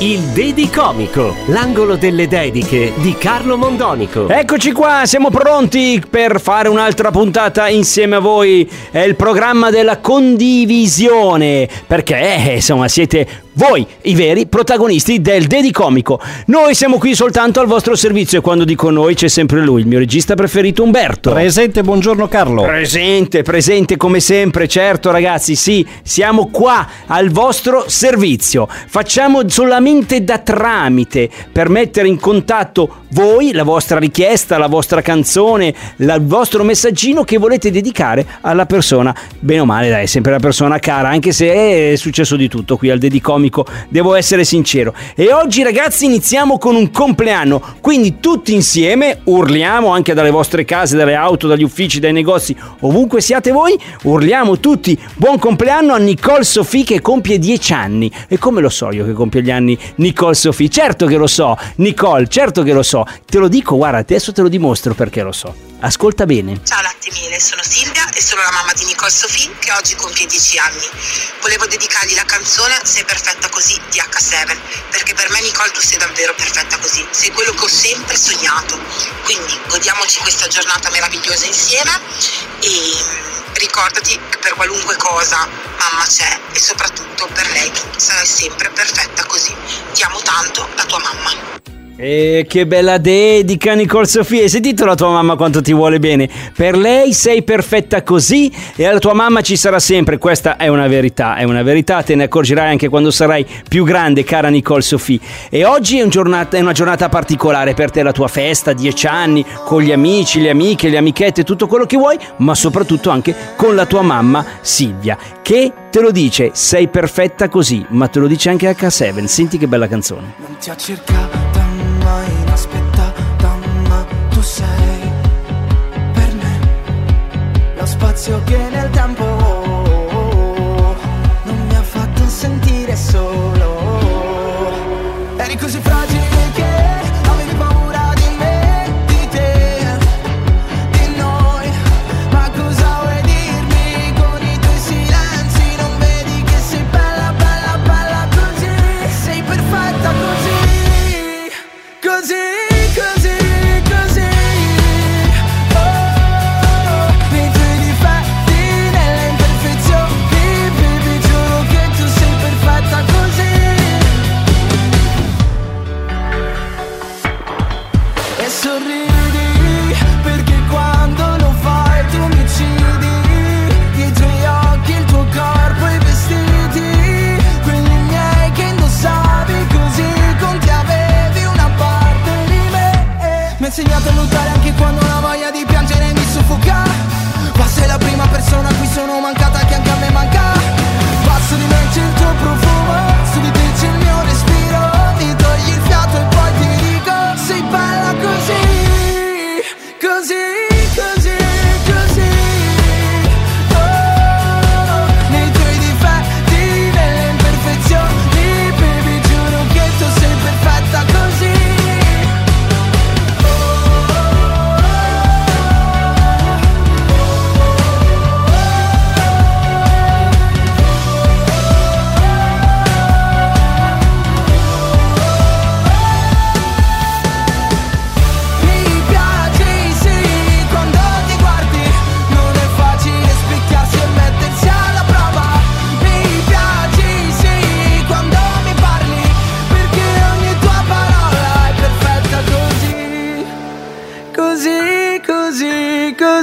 Il Dedicomico, l'angolo delle dediche di Carlo Mondonico. Eccoci qua, siamo pronti per fare un'altra puntata insieme a voi. È il programma della condivisione. Perché, eh, insomma, siete voi i veri protagonisti del Dedicomico. Noi siamo qui soltanto al vostro servizio e quando dico noi c'è sempre lui, il mio regista preferito Umberto. Presente, buongiorno Carlo. Presente, presente come sempre, certo ragazzi, sì, siamo qua al vostro servizio. Facciamo solamente da tramite per mettere in contatto voi, la vostra richiesta, la vostra canzone, la- il vostro messaggino che volete dedicare alla persona, bene o male, dai, sempre la persona cara, anche se è successo di tutto qui al Dedicomico, devo essere sincero. E oggi ragazzi iniziamo con un compleanno, quindi tutti insieme urliamo anche dalle vostre case, dalle auto, dagli uffici, dai negozi, ovunque siate voi, urliamo tutti buon compleanno a Nicole Sofì che compie 10 anni. E come lo so io che compie gli anni Nicole Sofì? Certo che lo so, Nicole, certo che lo so. Te lo dico, guarda, adesso te lo dimostro perché lo so. Ascolta bene. Ciao latte miele, sono Silvia e sono la mamma di Nicole Sofì che oggi compie 10 anni. Volevo dedicargli la canzone Sei perfetta così di H7 perché per me Nicole tu sei davvero perfetta così, sei quello che ho sempre sognato. Quindi godiamoci questa giornata meravigliosa insieme e ricordati che per qualunque cosa mamma c'è e soprattutto per lei tu sarai sempre perfetta così. Ti amo tanto, la tua mamma. E che bella dedica Nicole Sofia, hai sentito la tua mamma quanto ti vuole bene? Per lei sei perfetta così e alla tua mamma ci sarà sempre, questa è una verità, è una verità, te ne accorgerai anche quando sarai più grande cara Nicole Sofia. E oggi è, un giornata- è una giornata particolare per te, la tua festa, 10 anni, con gli amici, le amiche, le amichette, tutto quello che vuoi, ma soprattutto anche con la tua mamma Silvia, che te lo dice, sei perfetta così, ma te lo dice anche H7, senti che bella canzone. Non ti ho cercata mai inaspettata, ma tu sei per me. Lo spazio che nel tempo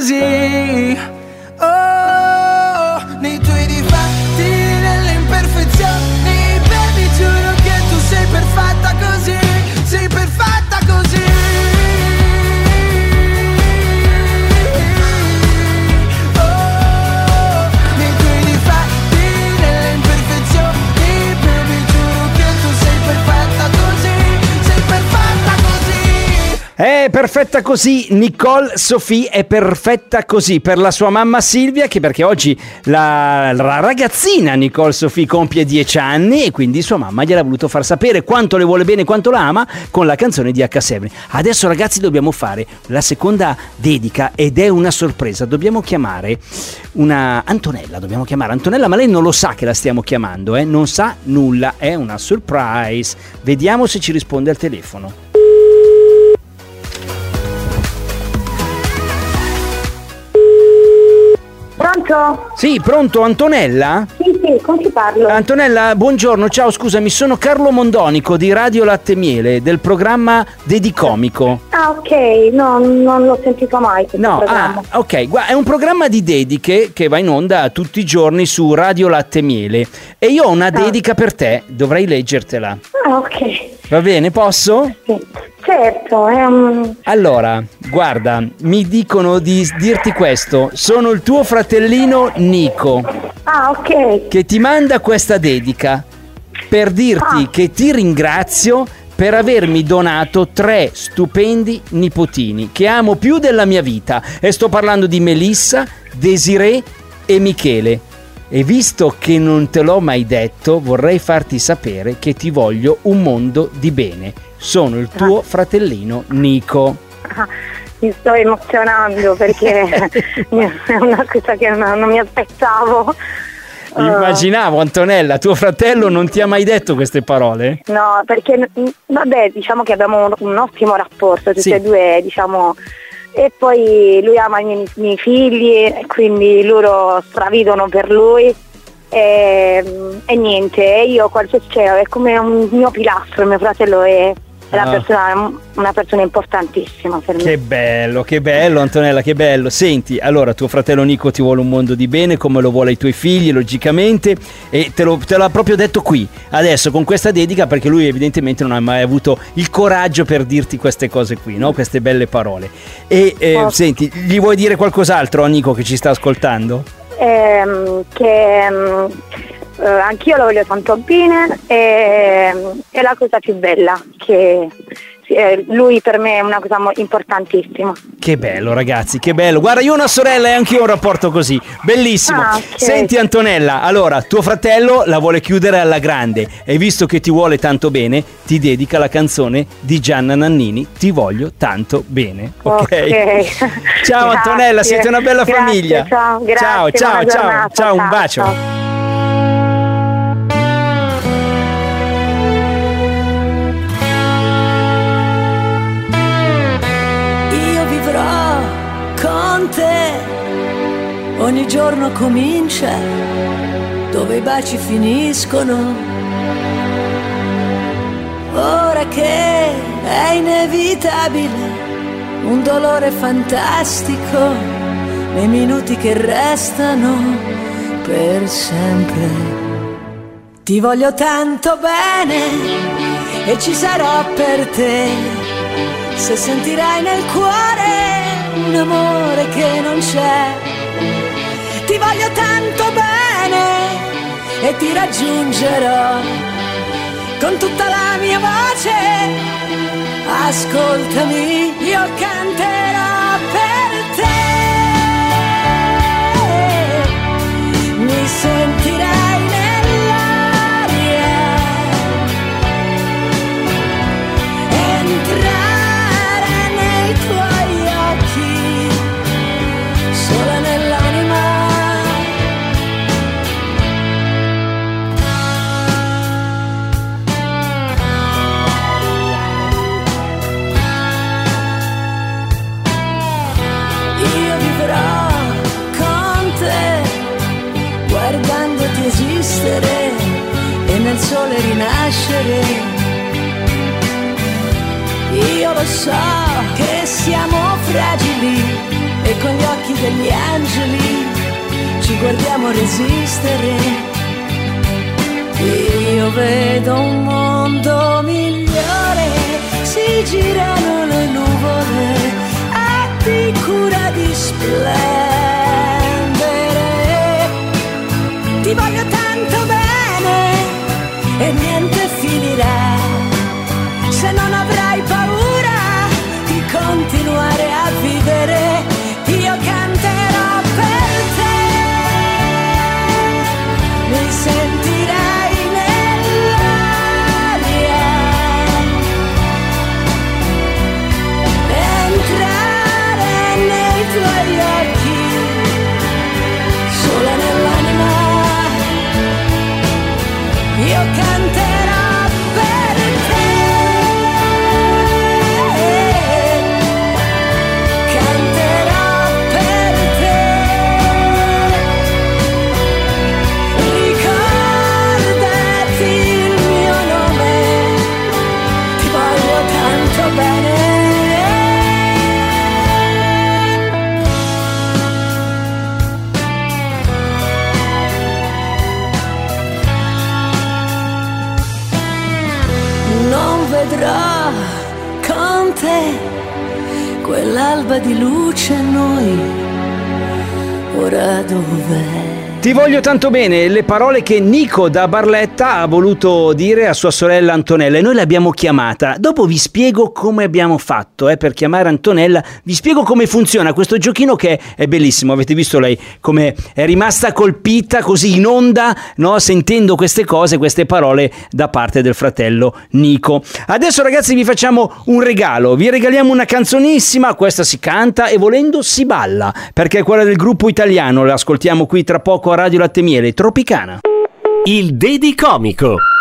così, perfetta così Nicole Sophie è perfetta così per la sua mamma Silvia, che perché oggi la, la ragazzina Nicole Sophie compie 10 anni e quindi sua mamma gliel'ha voluto far sapere quanto le vuole bene, quanto la ama con la canzone di H7. Adesso ragazzi dobbiamo fare la seconda dedica ed è una sorpresa, dobbiamo chiamare una Antonella, dobbiamo chiamare Antonella, ma lei non lo sa che la stiamo chiamando, eh? non sa nulla, è una surprise. Vediamo se ci risponde al telefono. Pronto? Sì, pronto Antonella? Sì, sì, con chi parlo? Antonella, buongiorno, ciao, scusami, sono Carlo Mondonico di Radio Latte Miele del programma Dedicomico. Ah, ok, no, non l'ho sentito mai No, programma. ah, ok, gua- è un programma di dediche che va in onda tutti i giorni su Radio Latte Miele e io ho una dedica per te, dovrei leggertela. Ah, ok. Va bene, posso? Sì. Certo, è un... Allora, guarda, mi dicono di dirti questo, sono il tuo fratellino Nico Ah, ok. che ti manda questa dedica per dirti Ah. che ti ringrazio per avermi donato tre stupendi nipotini che amo più della mia vita e sto parlando di Melissa, Desiree e Michele. E visto che non te l'ho mai detto, vorrei farti sapere che ti voglio un mondo di bene. Sono il tuo fratellino Nico. Ah, mi sto emozionando perché è una cosa che non, mi aspettavo. Eh, Immaginavo, Antonella, tuo fratello non ti ha mai detto queste parole? No, perché vabbè, diciamo che abbiamo un, un ottimo rapporto, tutti Sì. e due, diciamo. E poi lui ama i miei, i miei figli, quindi loro stravidono per lui. E, e niente, io cioè, è come un mio pilastro, mio fratello è, è la Ah. persona- una persona importantissima per me. Che bello, che bello Antonella, che bello. Senti, allora tuo fratello Nico ti vuole un mondo di bene come lo vuole i tuoi figli, logicamente, e te, lo, te l'ha proprio detto qui, adesso con questa dedica, perché lui evidentemente non ha mai avuto il coraggio per dirti queste cose qui, no? queste belle parole. E eh, Oh. senti, gli vuoi dire qualcos'altro a Nico che ci sta ascoltando? Ehm, che ehm, eh, anch'io lo voglio tanto bene e è la cosa più bella che eh, lui per me è una cosa importantissima. Che bello ragazzi, che bello. Guarda, io ho una sorella e anche io ho un rapporto così. Bellissimo. Ah, ok. Senti Antonella, allora, tuo fratello la vuole chiudere alla grande e visto che ti vuole tanto bene, ti dedica la canzone di Gianna Nannini, Ti voglio tanto bene. Ok? Ok. Ciao. Antonella, siete una bella Grazie, famiglia. ciao, grazie, ciao, ciao, ciao, ciao, un bacio. ciao. Ogni giorno comincia, dove i baci finiscono. Ora che è inevitabile, un dolore fantastico, nei minuti che restano per sempre. Ti voglio tanto bene e ci sarò per te se sentirai nel cuore un amore che non c'è. Ti voglio tanto bene e ti raggiungerò con tutta la mia voce. Ascoltami, io canterò per guardandoti esistere e nel sole rinascere. Io lo so che siamo fragili e con gli occhi degli angeli ci guardiamo resistere. Io vedo un mondo migliore, si girano le nuvole, abbi cura di splendere. Ti voglio tanto bene e niente finirà se non avrai quell'alba di luce noi. Ora dov'è? Ti voglio tanto bene, le parole che Nico da Barletta ha voluto dire a sua sorella Antonella e noi l'abbiamo chiamata. Dopo vi spiego come abbiamo fatto eh, per chiamare Antonella, vi spiego come funziona questo giochino che è bellissimo. Avete visto lei come è rimasta colpita così in onda, no? sentendo queste cose, queste parole da parte del fratello Nico. Adesso ragazzi vi facciamo un regalo, vi regaliamo una canzonissima, questa si canta e volendo si balla, perché è quella del gruppo italiano, la ascoltiamo qui tra poco Radio Latte Miele, Tropicana. Il Dedi Comico.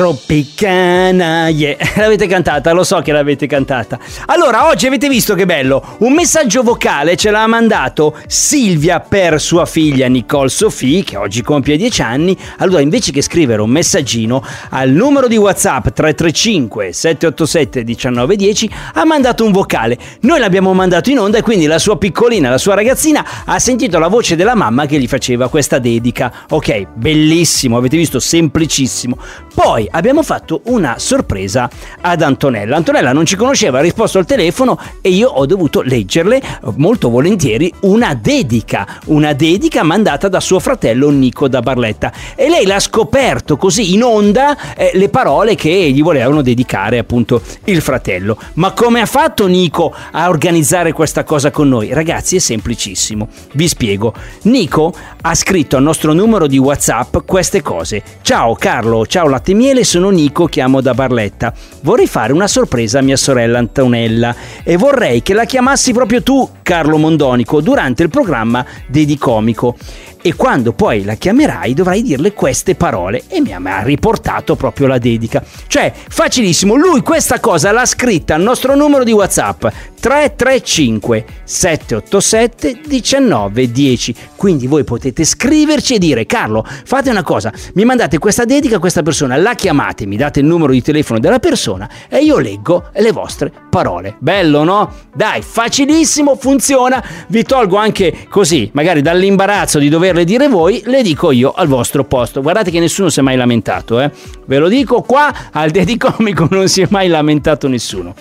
Tropicana, yeah. L'avete cantata, lo so che l'avete cantata. Allora, oggi avete visto che bello? Un messaggio vocale ce l'ha mandato Silvia per sua figlia Nicole Sophie, che oggi compie 10 anni. Allora, invece che scrivere un messaggino al numero di WhatsApp 335 787 1910, ha mandato un vocale. Noi l'abbiamo mandato in onda e quindi la sua piccolina, la sua ragazzina, ha sentito la voce della mamma che gli faceva questa dedica. Ok, bellissimo, avete visto? Semplicissimo. Poi abbiamo fatto una sorpresa ad Antonella. Antonella non ci conosceva, ha risposto al telefono e io ho dovuto leggerle molto volentieri una dedica, una dedica mandata da suo fratello Nico da Barletta. E lei l'ha scoperto così in onda eh, le parole che gli volevano dedicare appunto il fratello. Ma come ha fatto Nico a organizzare questa cosa con noi? Ragazzi, è semplicissimo. Vi spiego. Nico ha scritto al nostro numero di WhatsApp queste cose. Ciao Carlo, ciao Latte Miele, sono Nico, chiamo da Barletta. Vorrei fare una sorpresa a mia sorella Antonella e vorrei che la chiamassi proprio tu, Carlo Mondonico, durante il programma Dedicomico. E quando poi la chiamerai dovrai dirle queste parole e mi ha riportato proprio la dedica. Cioè, facilissimo, lui questa cosa l'ha scritta al nostro numero di WhatsApp 335 787 1910. Quindi voi potete scriverci e dire Carlo, fate una cosa, mi mandate questa dedica a questa persona, la chiamate, mi date il numero di telefono della persona e io leggo le vostre parole. Bello, no? Dai, facilissimo, funziona. Vi tolgo anche così, magari dall'imbarazzo di doverle dire voi, le dico io al vostro posto. Guardate che nessuno si è mai lamentato, eh? Ve lo dico qua al Dedicomico non si è mai lamentato nessuno.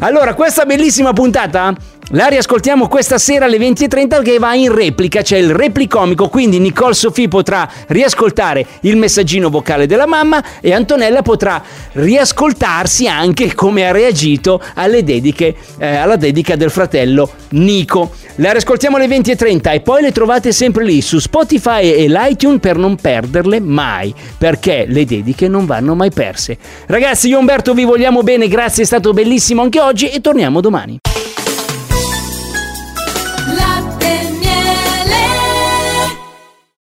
Allora, questa bellissima puntata la riascoltiamo questa sera alle 20.30 che va in replica, c'è il replicomico, quindi Nicole Sofì potrà riascoltare il messaggino vocale della mamma e Antonella potrà riascoltarsi anche come ha reagito dediche, eh, alla dedica del fratello Nico. La riascoltiamo alle 20.30 e poi le trovate sempre lì su Spotify e l'iTunes per non perderle mai, perché le dediche non vanno mai perse. Ragazzi, io Umberto vi vogliamo bene, grazie, è stato bellissimo anche oggi e torniamo domani.